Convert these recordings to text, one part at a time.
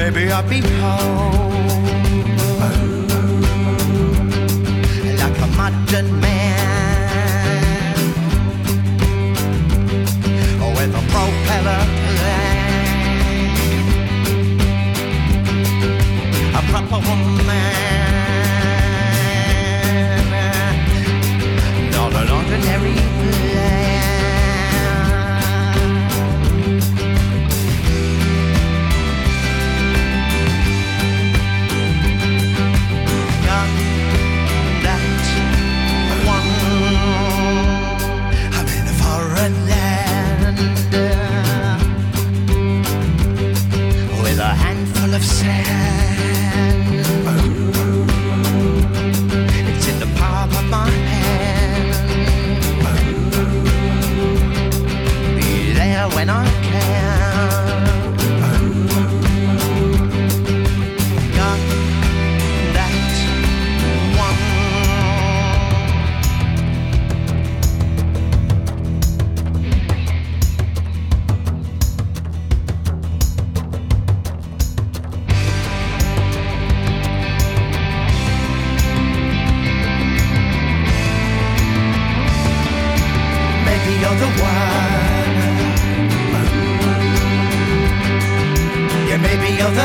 Maybe I'll be home. Like a modern man. Oh, with a propeller plane. A proper woman, not an ordinary handful of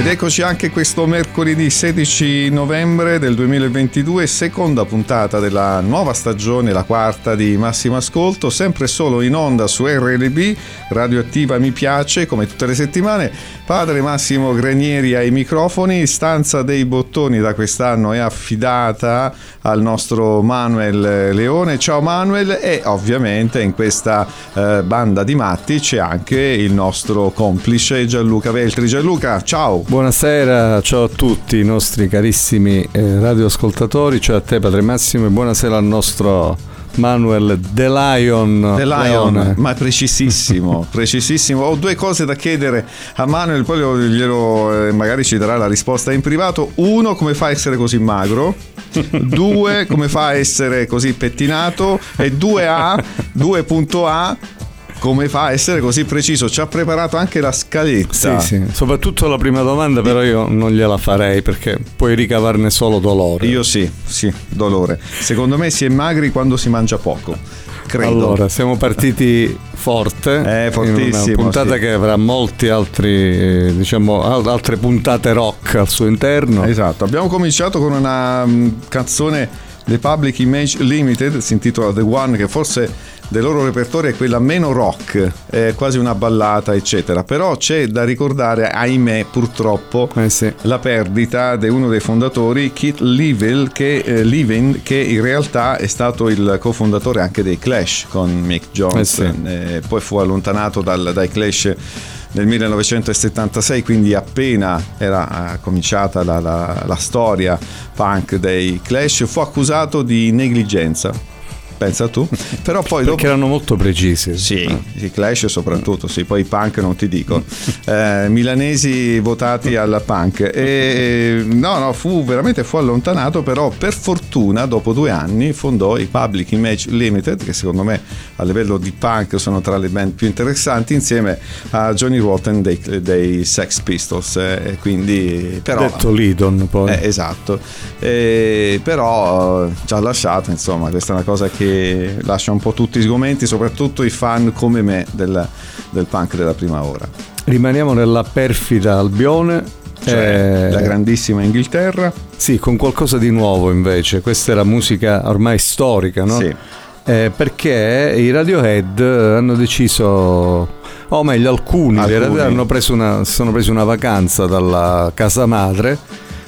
Ed eccoci anche questo mercoledì 16 novembre del 2022, seconda puntata della nuova stagione, la quarta di Massimo Ascolto, sempre solo in onda su RLB, radioattiva mi piace, come tutte le settimane. Padre Massimo Granieri ai microfoni, stanza dei bottoni da quest'anno è affidata al nostro Manuel Leone. Ciao Manuel e ovviamente in questa eh, banda di matti c'è anche il nostro complice Gianluca Veltri. Gianluca, ciao! Buonasera, ciao a tutti i nostri carissimi eh, radioascoltatori, ciao a te Padre Massimo e buonasera al nostro Manuel De Lion. The Lion, Leone. ma precisissimo, precisissimo. Ho due cose da chiedere a Manuel, poi glielo, eh, magari ci darà la risposta in privato. Uno, come fa a essere così magro? Due, come fa a essere così pettinato? E due A, 2.A, come fa a essere così preciso? Ci ha preparato anche la scaletta. Sì, sì, soprattutto la prima domanda però io non gliela farei perché puoi ricavarne solo dolore. Io sì, sì, dolore. Secondo me si è magri quando si mangia poco. Credo. Allora, siamo partiti forte. Eh, fortissimo, puntata sì. che avrà molti altri, eh, diciamo, al- altre puntate rock al suo interno. Esatto, abbiamo cominciato con una mm, canzone The Public Image Limited, si intitola The One, che forse del loro repertorio è quella meno rock, è quasi una ballata, eccetera. Però c'è da ricordare, ahimè, purtroppo, Eh sì. la perdita di uno dei fondatori, Keith Levin che, eh, Levin, che in realtà è stato il cofondatore anche dei Clash con Mick Jones, Eh sì. Eh, poi fu allontanato dal- dai Clash nel 1976, quindi appena era eh, cominciata la, la- la storia punk dei Clash, fu accusato di negligenza. Pensa tu, però poi dopo Perché erano molto precisi. sì, i Clash soprattutto, sì, poi i punk non ti dico. Eh, milanesi votati al punk. E, no, no, fu veramente fu allontanato, però per fortuna dopo due anni fondò i Public Image Limited, che secondo me a livello di punk sono tra le band più interessanti, insieme a Johnny Rotten dei, dei Sex Pistols. eh, quindi, però, Detto Lidon poi. eh, esatto, Eh, però ci ha lasciato, insomma, questa è una cosa che lascia un po' tutti i sgomenti, soprattutto i fan come me del, del punk della prima ora, Rimaniamo nella perfida Albione. cioè eh, la grandissima Inghilterra. Sì, con qualcosa di nuovo invece. Questa è la musica ormai storica, no? Sì. Eh, perché i Radiohead hanno deciso, o meglio alcuni, Alcuni. Radiohead hanno preso una, sono presi una vacanza dalla casa madre,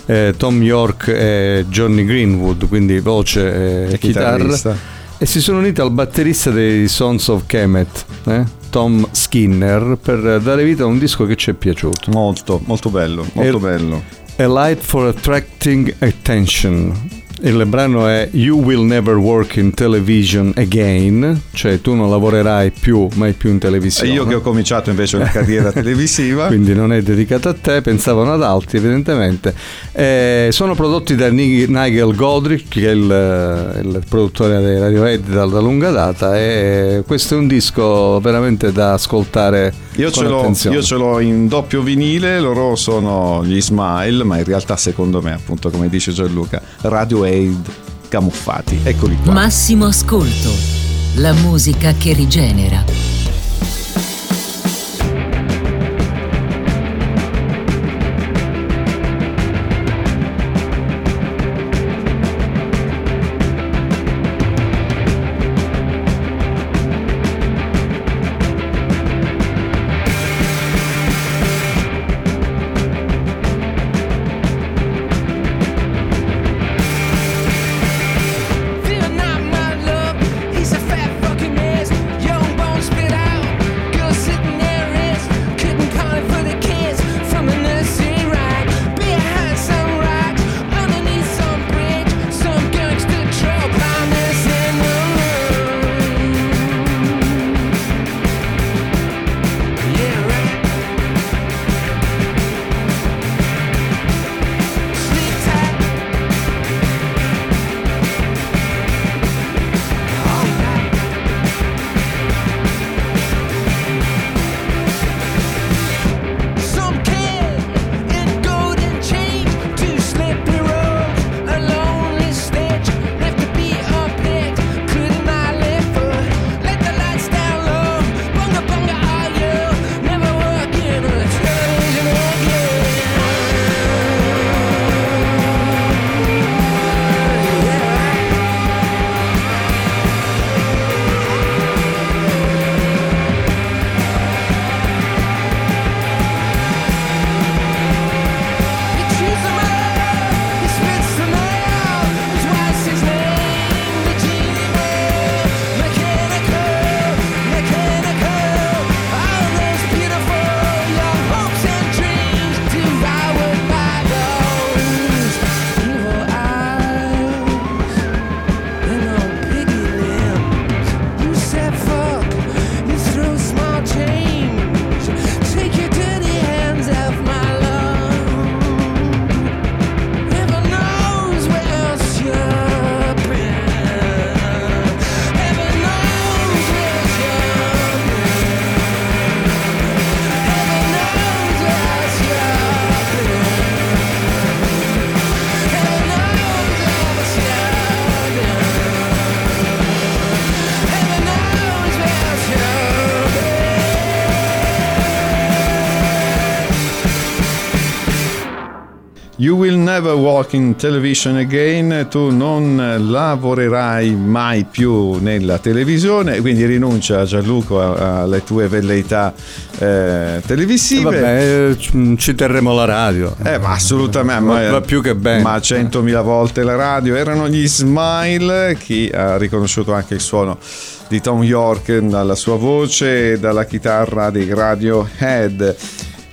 eh, Tom York e Johnny Greenwood, quindi voce e E chitarra, chitarrista. E si sono uniti al batterista dei Sons of Kemet, eh, Tom Skinner, per dare vita a un disco che ci è piaciuto. Molto, molto bello, molto E- bello. A Light for Attracting Attention. Il brano è You Will Never Work in Television Again, cioè tu non lavorerai più, mai più in E televisione. io che ho cominciato invece una carriera televisiva. Quindi non è dedicato a te, pensavano ad altri evidentemente. Eh, sono prodotti da Ni- Nigel Godrich, che è il, il produttore dei Radiohead da, da lunga data, e questo è un disco veramente da ascoltare Io ce, l'ho, io ce l'ho in doppio vinile, loro sono gli Smile, ma in realtà secondo me, appunto come dice Gianluca, Radiohead camuffati. Eccoli qua. Massimo ascolto. La musica che rigenera. Never walk in television again, tu non lavorerai mai più nella televisione, quindi rinuncia Gianluca alle tue velleità eh, televisive. Vabbè, ci terremo la radio. Eh, ma assolutamente, va, va più che bene. Ma centomila volte la radio. Erano gli Smile, chi ha riconosciuto anche il suono di Tom York dalla sua voce e dalla chitarra dei Radiohead.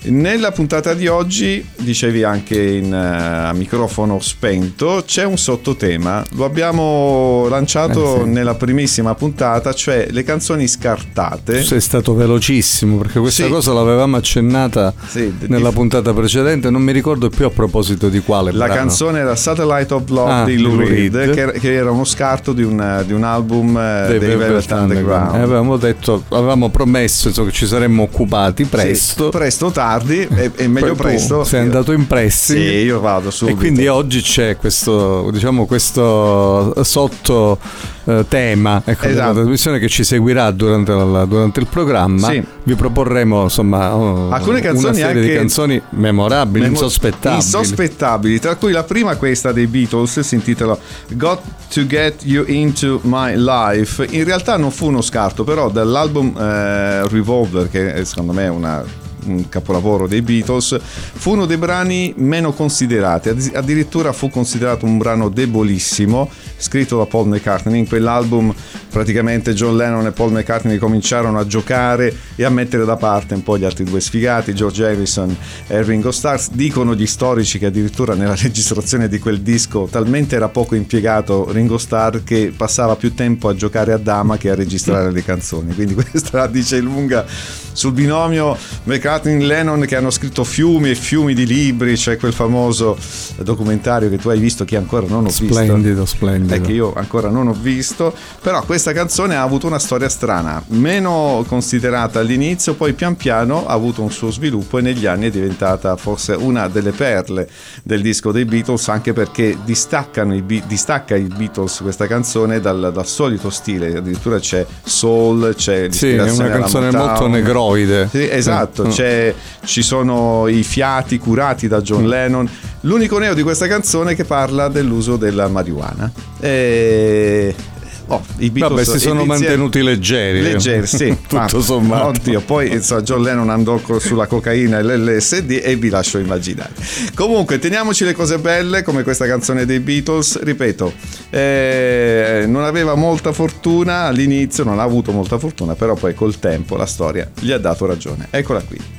Nella puntata di oggi, dicevi anche in, uh, a microfono spento, c'è un sottotema, lo abbiamo lanciato eh sì. nella primissima puntata, cioè le canzoni scartate. Sei stato velocissimo perché questa sì. cosa l'avevamo accennata sì, nella di... puntata precedente, non mi ricordo più a proposito di quale. La brano. canzone era Satellite of Love ah, di Lou Reed, che, che, era uno scarto di un, di un album uh, dei, dei Velvet Underground. Eh, avevamo detto, avevamo promesso insomma, che ci saremmo occupati presto. presto tardi tardi e, e meglio Poi presto. Sei andato in pressing. Sì, io vado subito. E quindi oggi c'è questo, diciamo, questo sotto eh, tema ecco, esatto. della trasmissione che ci seguirà durante, la, durante il programma. Sì. Vi proporremo insomma oh, alcune canzoni una serie di canzoni memorabili, memo- insospettabili. insospettabili. Tra cui la prima, questa dei Beatles, si intitola Got to Get You Into My Life. In realtà non fu uno scarto, però dall'album eh, Revolver, che secondo me è una un capolavoro dei Beatles, fu uno dei brani meno considerati, addirittura fu considerato un brano debolissimo, scritto da Paul McCartney. In quell'album praticamente John Lennon e Paul McCartney cominciarono a giocare e a mettere da parte un po' gli altri due sfigati, George Harrison e Ringo Starr. Dicono gli storici che addirittura nella registrazione di quel disco talmente era poco impiegato Ringo Starr che passava più tempo a giocare a dama che a registrare le canzoni. Quindi questa la dice lunga sul binomio McCartney-Lennon che hanno scritto fiumi e fiumi di libri, c'è quel famoso documentario che tu hai visto che ancora non ho splendido, visto. Splendido, splendido. E che io ancora non ho visto, però questa canzone ha avuto una storia strana, meno considerata all'inizio, poi pian piano ha avuto un suo sviluppo e negli anni è diventata forse una delle perle del disco dei Beatles, anche perché i, distacca i Beatles questa canzone dal, dal solito stile, addirittura c'è soul, c'è sì, è una canzone molto negroide sì, esatto, mm. ci sono i fiati curati da John mm. Lennon. L'unico neo di questa canzone è che parla dell'uso della marijuana. E Oh, i Beatles Vabbè, si sono iniziali... mantenuti leggeri. Leggeri, sì. Tutto sommato. Oddio, poi insomma, John Lennon andò sulla cocaina e l'LSD e vi lascio immaginare. Comunque, teniamoci le cose belle come questa canzone dei Beatles. Ripeto, eh, non aveva molta fortuna all'inizio, non ha avuto molta fortuna, però poi col tempo la storia gli ha dato ragione. Eccola qui.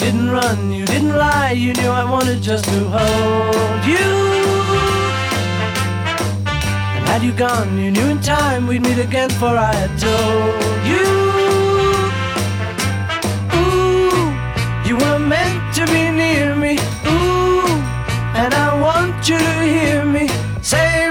Didn't run, you didn't lie, you knew I wanted just to hold you. And had you gone, you knew in time we'd meet again, for I had told you. Ooh, you were meant to be near me. Ooh, and I want you to hear me say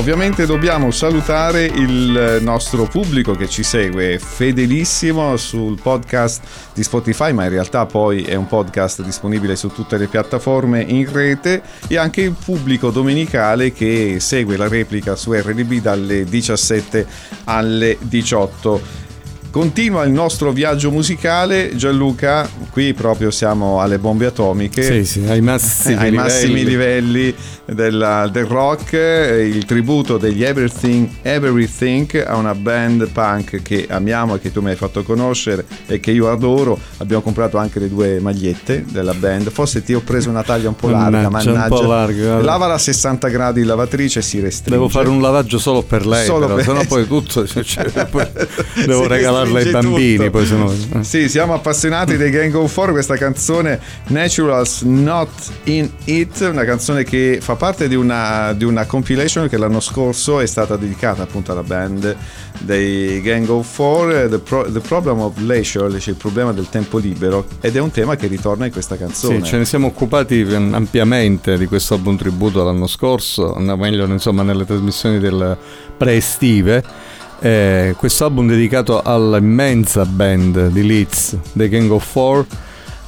Ovviamente dobbiamo salutare il nostro pubblico che ci segue fedelissimo sul podcast di Spotify, ma in realtà poi è un podcast disponibile su tutte le piattaforme in rete e anche il pubblico domenicale che segue la replica su RDB dalle 17 alle 18. Continua il nostro viaggio musicale, Gianluca, qui proprio siamo alle bombe atomiche. Sì, sì, ai massimi, ai livelli. massimi livelli della, del rock, il tributo degli Everything, Everything a una band punk che amiamo e che tu mi hai fatto conoscere e che io adoro. Abbiamo comprato anche le due magliette della band. Forse ti ho preso una taglia un po' larga, mannaggia. mannaggia. Un po' larga. Lavala a 60 gradi in lavatrice e si restringe. Devo fare un lavaggio solo per lei, Solo però, per- sennò poi tutto cioè, poi devo Si regalarla ai bambini, poi sennò Sì, siamo appassionati dei Gang of Four, questa canzone Naturals Not In It, una canzone che fa parte di una, di una compilation che l'anno scorso è stata dedicata appunto alla band dei Gang of Four, The, Pro- the Problem of Leisure, cioè il problema del tempo libero, ed è un tema che ritorna in questa canzone. Sì, ce ne siamo occupati ampiamente di questo album tributo l'anno scorso, meglio insomma nelle trasmissioni del pre-estive. Eh, questo album dedicato all'immensa band di Leeds, The Gang of Four,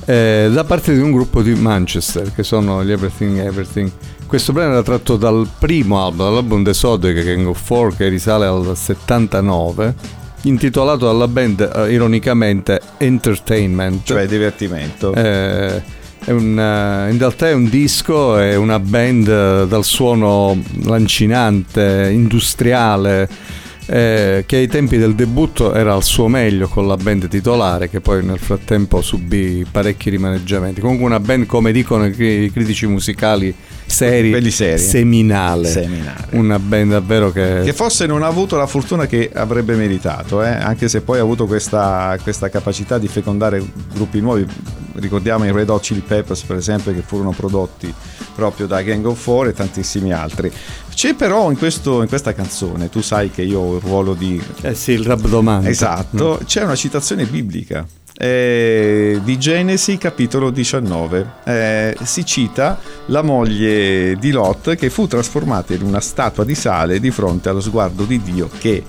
eh, da parte di un gruppo di Manchester che sono gli Everything Everything. Questo brano era tratto dal primo album, dall'album The Sodic Gang of Four che risale al 79, intitolato dalla band eh, ironicamente Entertainment. Cioè divertimento. Eh, è un, eh, in realtà è un disco, è una band eh, dal suono lancinante, industriale eh, che ai tempi del debutto era al suo meglio con la band titolare, che poi nel frattempo subì parecchi rimaneggiamenti. Comunque una band, come dicono i critici musicali, seri, seri. Seminale. seminale. Una band davvero che... Che forse non ha avuto la fortuna che avrebbe meritato, eh? anche se poi ha avuto questa, questa capacità di fecondare gruppi nuovi. Ricordiamo i Red Hot Chili Peppers, per esempio, che furono prodotti proprio da Gang of Four e tantissimi altri. C'è però in, questo, in, questa canzone, tu sai che io ho il ruolo di... Eh sì, il rabdomante. Esatto, mm. c'è una citazione biblica. Eh, di Genesi capitolo 19 eh, si cita la moglie di Lot che fu trasformata in una statua di sale di fronte allo sguardo di Dio che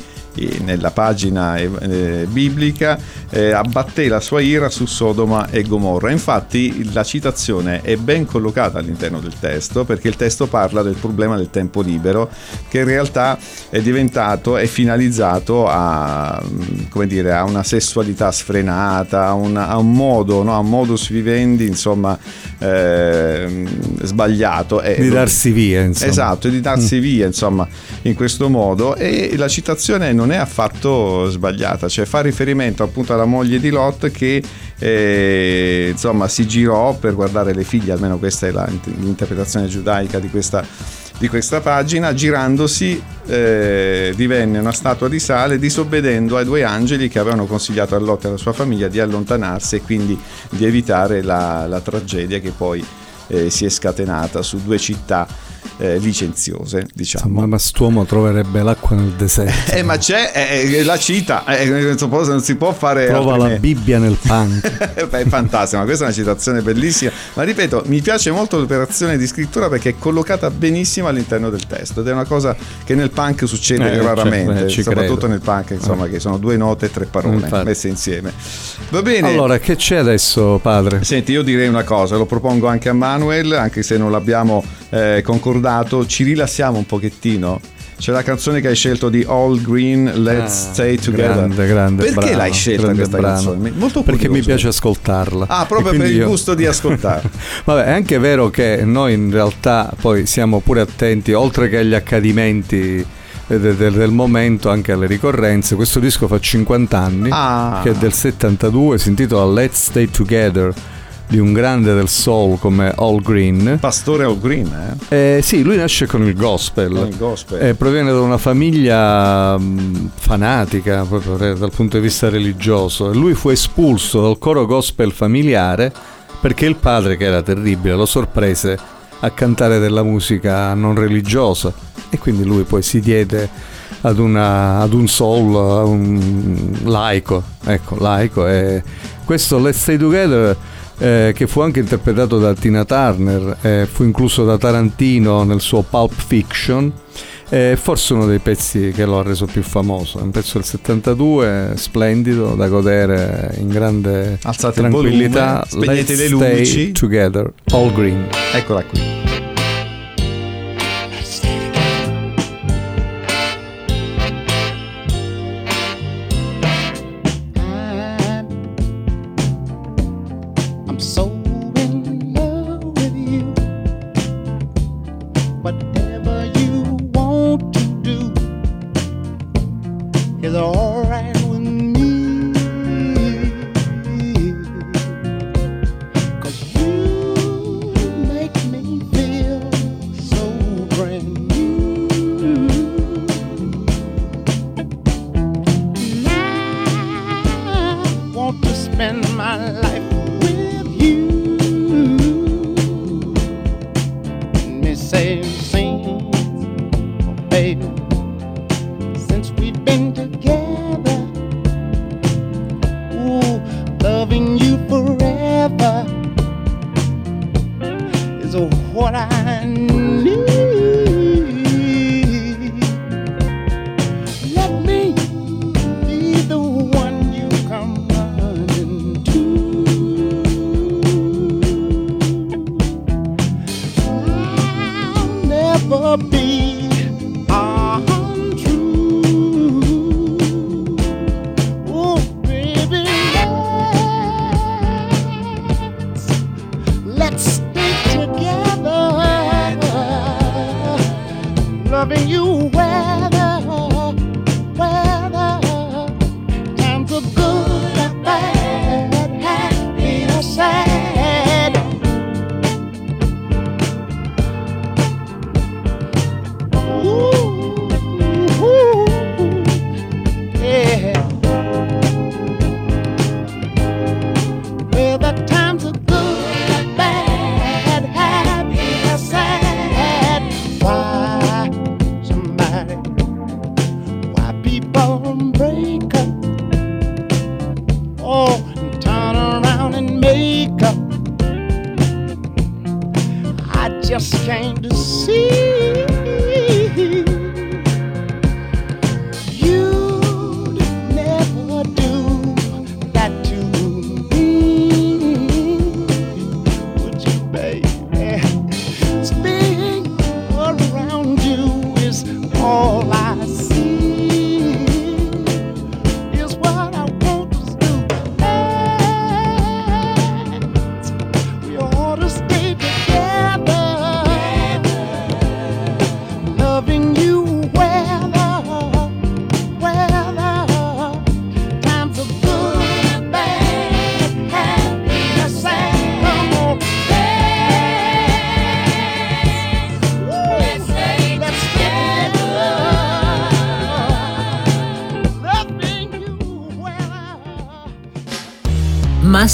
nella pagina eh, biblica eh, abbatté la sua ira su Sodoma e Gomorra. Infatti la citazione è ben collocata all'interno del testo perché il testo parla del problema del tempo libero che in realtà è diventato e finalizzato a, mm, dire, a, una sessualità sfrenata, a, una, a un modo, no? a un modus vivendi insomma eh, sbagliato. di darsi via. Insomma. Esatto, di darsi mm. via insomma in questo modo e la citazione non è affatto sbagliata, cioè fa riferimento appunto alla moglie di Lot che eh, insomma si girò per guardare le figlie, almeno questa è la, l'interpretazione giudaica di questa, di questa pagina, girandosi eh, divenne una statua di sale disobbedendo ai due angeli che avevano consigliato a Lot e alla sua famiglia di allontanarsi e quindi di evitare la, la tragedia che poi eh, si è scatenata su due città eh, licenziose, diciamo. Insomma, ma st'uomo troverebbe l'acqua nel deserto. eh, ma c'è eh, eh la cita, eh, non si può fare. Trova la Bibbia nel punk. è fantastico, ma questa è una citazione bellissima. Ma ripeto, mi piace molto l'operazione di scrittura perché è collocata benissimo all'interno del testo ed è una cosa che nel punk succede eh, raramente, cioè, soprattutto credo. nel punk, insomma, che sono due note e tre parole Infatti. messe insieme. Va bene. Allora, che c'è adesso, padre? Senti, io direi una cosa, lo propongo anche a Manuel, anche se non l'abbiamo eh, concordato, ci rilassiamo un pochettino. C'è la canzone che hai scelto di All Green, Let's ah, Stay Together. Grande, grande. Perché bravo, l'hai scelta questa brano. canzone? Molto Perché mi piace ascoltarla. Ah, proprio per il io... gusto di ascoltarla. Vabbè, è anche vero che noi in realtà poi siamo pure attenti, oltre che agli accadimenti del, del, momento anche alle ricorrenze. Questo disco fa 50 anni, ah. che è del 72, si intitola Let's Stay Together di un grande del soul come All Green. Pastore All Green, eh? eh sì, lui nasce con il gospel. Con il gospel. Eh, proviene da una famiglia mh, fanatica proprio dal punto di vista religioso. E lui fu espulso dal coro gospel familiare perché il padre, che era terribile, lo sorprese a cantare della musica non religiosa e quindi lui poi si diede ad, una, ad un soul, a un laico, ecco, laico e questo Let's Stay Together eh, che fu anche interpretato da Tina Turner, eh, fu incluso da Tarantino nel suo Pulp Fiction. È forse uno dei pezzi che lo ha reso più famoso. È un pezzo del 72, splendido, da godere in grande Alzate tranquillità. Il volume, spegnete le luci. Together, all green. Eccola qui.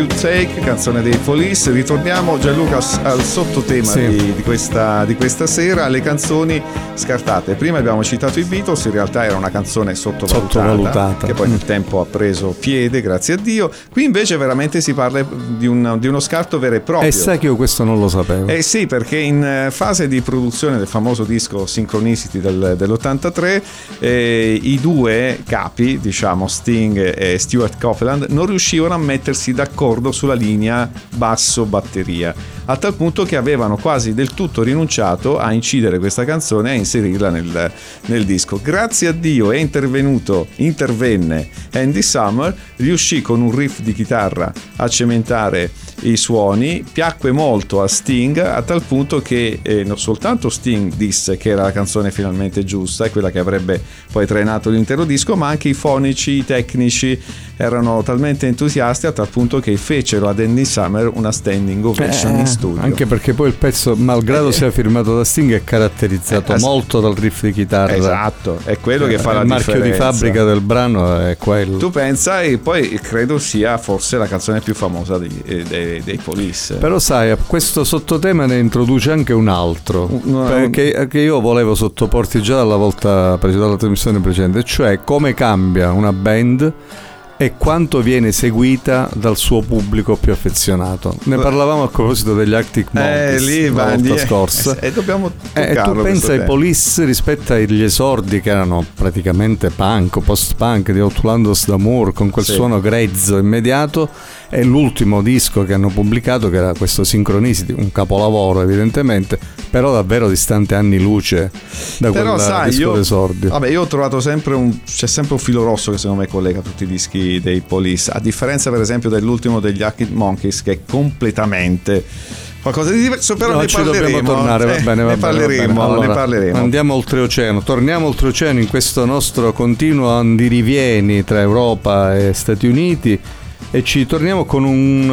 You Take, canzone dei Police. Ritorniamo Gianluca al sottotema sì. di, di, questa, di, questa, sera, le canzoni scartate. Prima abbiamo citato i Beatles, in realtà era una canzone sottovalutata, sottovalutata. che poi nel tempo ha preso piede, grazie a Dio. Qui invece veramente si parla di, un, di uno scarto vero e proprio. E sai che io questo non lo sapevo. Eh sì, perché in eh, fase di produzione del famoso disco Synchronicity del, dell'83, eh, i due capi, diciamo Sting e Stuart Copeland, non riuscivano a mettersi d'accordo sulla linea basso-batteria, a tal punto che avevano quasi del tutto rinunciato a incidere questa canzone e a inserirla nel, nel disco. Grazie a Dio è intervenuto, intervenne Andy Summer, riuscì con un riff di chitarra a cementare i suoni, piacque molto a Sting a tal punto che eh, non soltanto Sting disse che era la canzone finalmente giusta e quella che avrebbe poi trainato l'intero disco, ma anche i fonici, i tecnici erano talmente entusiasti a tal punto che fecero ad Andy Summer una standing ovation eh, in studio. Anche perché poi il pezzo, malgrado eh, sia firmato da Sting, è caratterizzato eh, molto dal riff di chitarra. Esatto, è quello che fa la differenza. Il marchio di fabbrica del brano è quello. Tu pensa e poi credo sia forse la canzone più famosa dei, eh, dei, dei Police. Però sai, questo sottotema ne introduce anche un altro, no, perché, che io volevo sottoporti già dalla volta precedente, dalla trasmissione precedente, cioè come cambia una band e quanto viene seguita dal suo pubblico più affezionato. Ne parlavamo a proposito degli Arctic eh, Monkeys eh, la volta scorsa. E dobbiamo eh, tu pensa ai Police rispetto agli esordi che erano praticamente punk, post-punk di Outlandos d'Amour con quel sì. suono grezzo immediato e l'ultimo disco che hanno pubblicato che era questo Synchronicity, un capolavoro evidentemente, però davvero distante anni luce da però, quel sai, disco io, d'esordio. Vabbè, io ho trovato sempre un c'è sempre un filo rosso che secondo me collega tutti i dischi dei, Police, a differenza per esempio dell'ultimo degli Arctic Monkeys che è completamente qualcosa di diverso, però no, ne ci dobbiamo tornare, va eh, bene, va ne, parleremo, allora, ne parleremo. Andiamo oltreoceano, torniamo oltreoceano in questo nostro continuo andirivieni tra Europa e Stati Uniti e ci torniamo con un,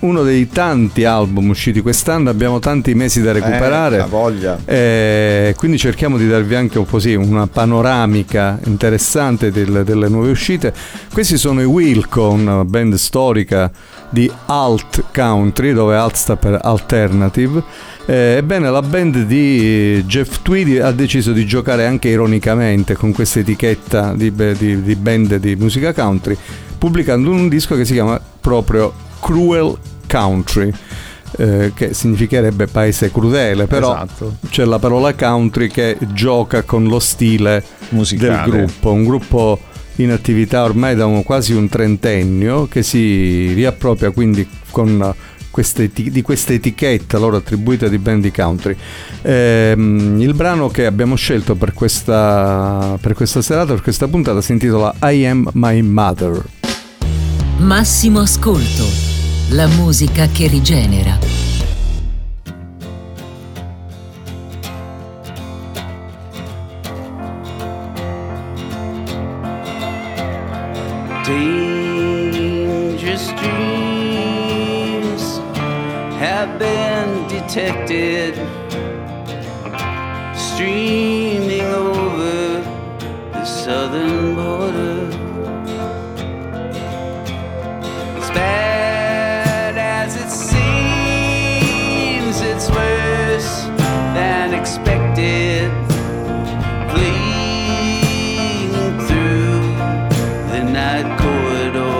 uh, uno dei tanti album usciti quest'anno, abbiamo tanti mesi da recuperare. Eh, voglia. E quindi cerchiamo di darvi anche un po' così una panoramica interessante del, delle nuove uscite. Questi sono i Wilco, una band storica di alt country, dove alt sta per alternative. Eh, ebbene, la band di Jeff Tweedy ha deciso di giocare anche ironicamente con questa etichetta di, di, di band di musica country pubblicando un disco che si chiama proprio Cruel Country. Eh, che significherebbe paese crudele, però esatto. c'è la parola country che gioca con lo stile Musicale. del gruppo, un gruppo in attività ormai da un, quasi un trentennio che si riappropria quindi con queste, di questa etichetta loro attribuita di band di country. Eh, il brano che abbiamo scelto per questa, per questa serata, per questa puntata, si intitola I Am My Mother. Massimo ascolto, la musica che rigenera. Dangerous dreams have been detected streaming over the southern corridor.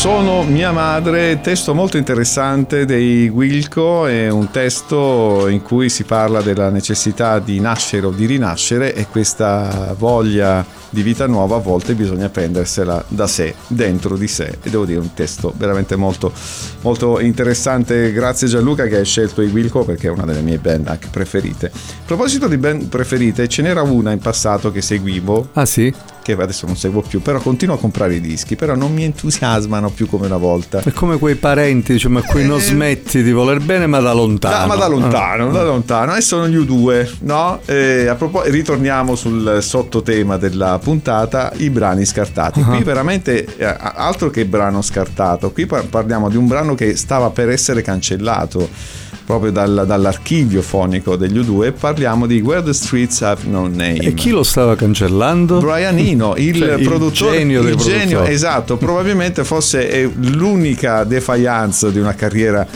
Sono mia madre, testo molto interessante dei Wilco, è un testo in cui si parla della necessità di nascere o di rinascere e questa voglia di vita nuova a volte bisogna prendersela da sé, dentro di sé e devo dire un testo veramente molto, molto interessante. Grazie Gianluca che hai scelto i Wilco perché è una delle mie band anche preferite. A proposito di band preferite, ce n'era una in passato che seguivo. Ah sì? Che adesso non seguo più, però continuo a comprare i dischi, però non mi entusiasmano più come una volta. È come quei parenti diciamo, a cui non Eh, smetti di voler bene, ma da lontano. Da- ma da lontano, Ah. da lontano. E sono gli U2, no? E a proposito, ritorniamo sul sottotema della puntata, i brani scartati. Qui veramente eh, altro che brano scartato, qui par- parliamo di un brano che stava per essere cancellato proprio dal- dall'archivio fonico degli U2. Parliamo di Where the Streets Have No Name. E chi lo stava cancellando? Brian Eno, il Cioè, il produttore, genio dei il genio, esatto, probabilmente fosse eh, l'unica defiance di una carriera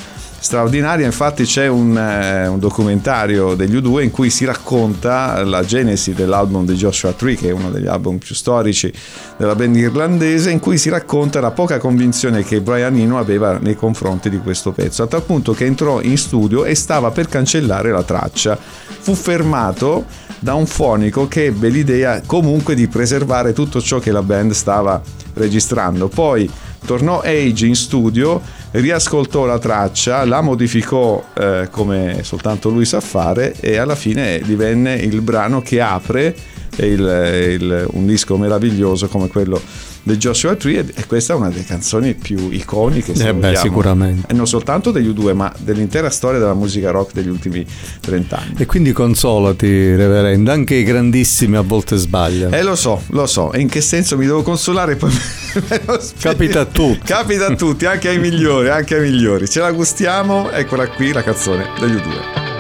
straordinaria. Infatti, c'è un, eh, un documentario degli U2 in cui si racconta la genesi dell'album di Joshua Tree, che è uno degli album più storici della band irlandese, in cui si racconta la poca convinzione che Brian Eno aveva nei confronti di questo pezzo, a tal punto che entrò in studio e stava per cancellare la traccia. Fu fermato da un fonico che ebbe l'idea comunque di preservare tutto ciò che la band stava registrando. Poi tornò Age in studio, riascoltò la traccia, la modificò eh, come soltanto lui sa fare e alla fine divenne il brano che apre il- il- un disco meraviglioso come quello di Joshua Tree e- e questa è una delle canzoni più iconiche Eh beh, sicuramente. E non soltanto degli U2 ma dell'intera storia della musica rock degli ultimi 30 anni. E quindi consolati, reverendo, anche i grandissimi a volte sbagliano. Eh lo so, lo so, e in che senso mi devo consolare poi me lo spieghi. Capita a tutti. Capita a tutti, anche ai migliori, anche ai migliori. Ce la gustiamo, eccola qui la canzone degli U2.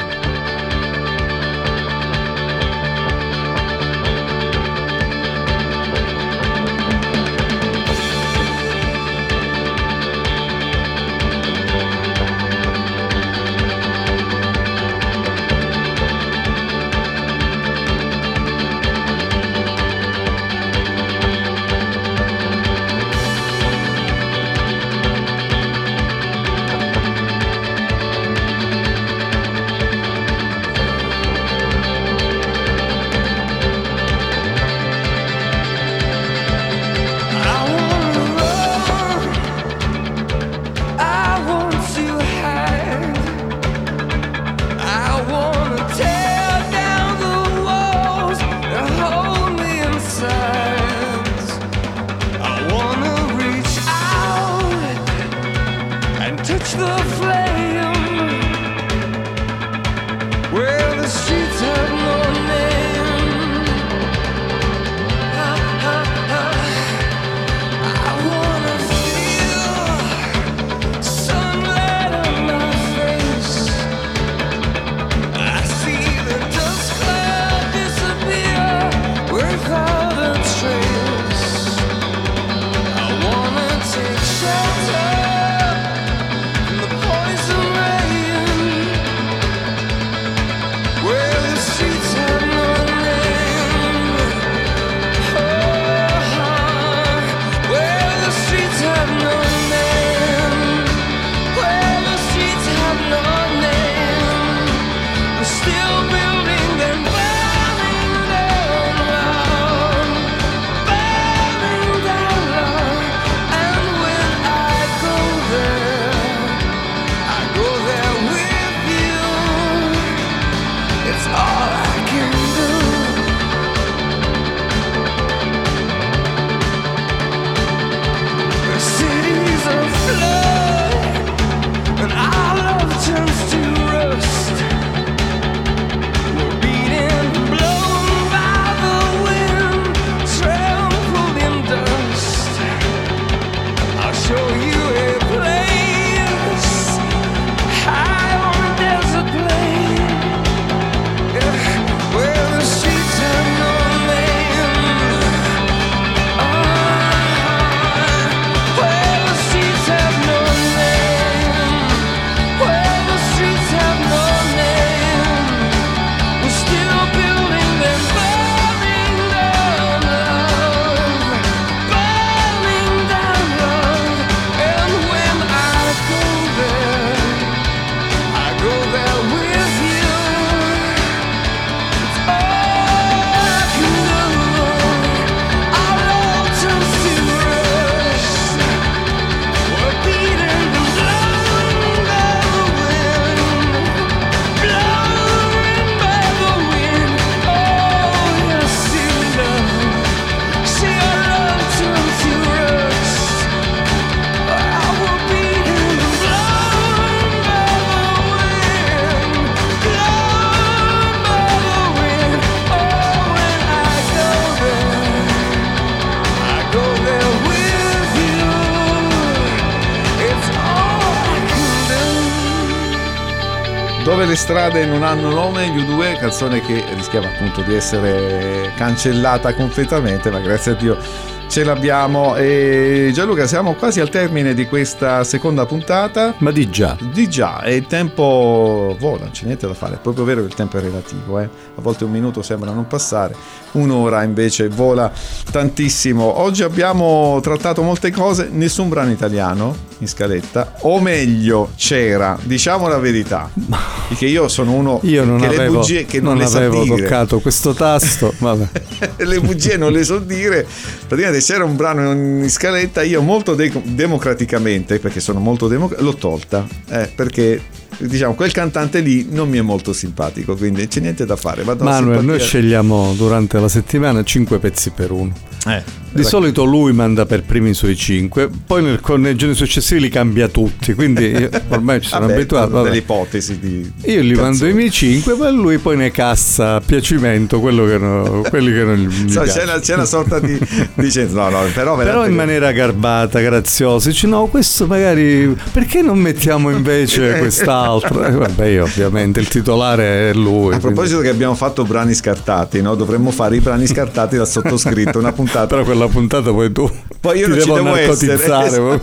Dove le strade non hanno nome, gli U2, canzone che rischiava appunto di essere cancellata completamente, ma grazie a Dio ce l'abbiamo. E Gianluca, siamo quasi al termine di questa seconda puntata. Ma di già. Di già, e il tempo vola, c'è niente da fare, è proprio vero che il tempo è relativo, eh? a volte un minuto sembra non passare, un'ora invece vola tantissimo. Oggi abbiamo trattato molte cose, nessun brano italiano in scaletta, o meglio c'era, diciamo la verità, perché io sono uno Io non che avevo, le bugie che non, non le avevo dire. toccato questo tasto. Le bugie non le so dire. Praticamente c'era un brano in scaletta, io molto de- democraticamente, perché sono molto democratico, l'ho tolta. eh, perché diciamo quel cantante lì non mi è molto simpatico, quindi c'è niente da fare. Vado a Manuel, noi scegliamo durante la settimana 5 pezzi per uno. Eh, Di solito lui manda per primi i suoi 5, poi nel- con- nei giorni successivi li cambia tutti, quindi ormai ci sono vabbè, abituato. vabbè. delle ipotesi di Io gli mando i miei 5, poi lui poi ne cassa a piacimento quello che no- quelli che non gli So, c'è, una, c'è una sorta di dicendo no no però, Però in maniera garbata, graziosa, dice no, questo magari perché non mettiamo invece quest'altro? Eh, vabbè, io ovviamente il titolare è lui. a proposito che abbiamo fatto brani scartati no? dovremmo fare i brani scartati da sottoscritto una quindi- puntata Però quella puntata poi tu Poi io non ci devo devo narcotizzare. essere.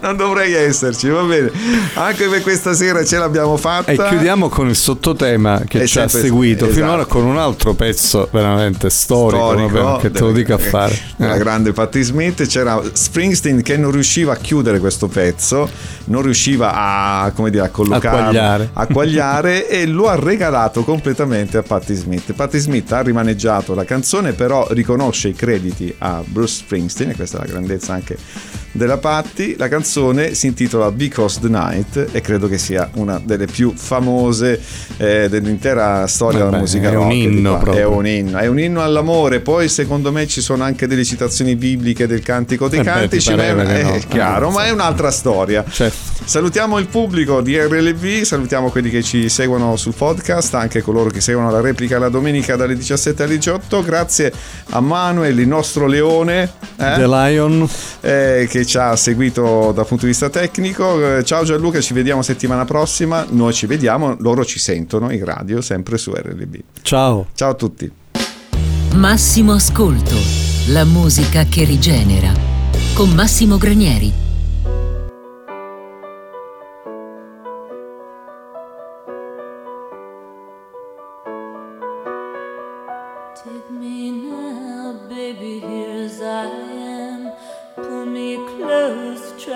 non dovrei esserci, va bene. Anche per questa sera ce l'abbiamo fatta. E chiudiamo con il sottotema che È ci ha seguito esatto. finora con un altro pezzo veramente storico, vabbè, che te lo dico a fare. La Eh. grande Patti Smith. C'era Springsteen che non riusciva a chiudere questo pezzo, non riusciva a, come dire, a collocarlo, a quagliare e lo ha regalato completamente a Patti Smith. Patti Smith ha rimaneggiato la canzone, però riconosce i crediti a Bruce Springsteen, e questa è la grandezza anche della Patti. La canzone si intitola Because the Night e credo che sia una delle più famose eh, dell'intera storia della musica è un inno. È un inno, è un inno all'amore. Poi secondo me ci sono anche delle citazioni bibliche del cantico dei Eh beh, cantici, ti ma è, no. chiaro, ma è un'altra storia. Certo. Salutiamo il pubblico di RLV, salutiamo quelli che ci seguono sul podcast, anche coloro che seguono la replica la domenica dalle 17 alle 18. Grazie a Manuel, il nostro leone, eh, The Lion. eh, che ci ha seguito dal punto di vista tecnico. Eh, Ciao Gianluca, ci vediamo settimana prossima. Noi ci vediamo, loro ci sentono in radio, sempre su RLB. Ciao. Ciao a tutti. Massimo Ascolto, la musica che rigenera. Con Massimo Granieri.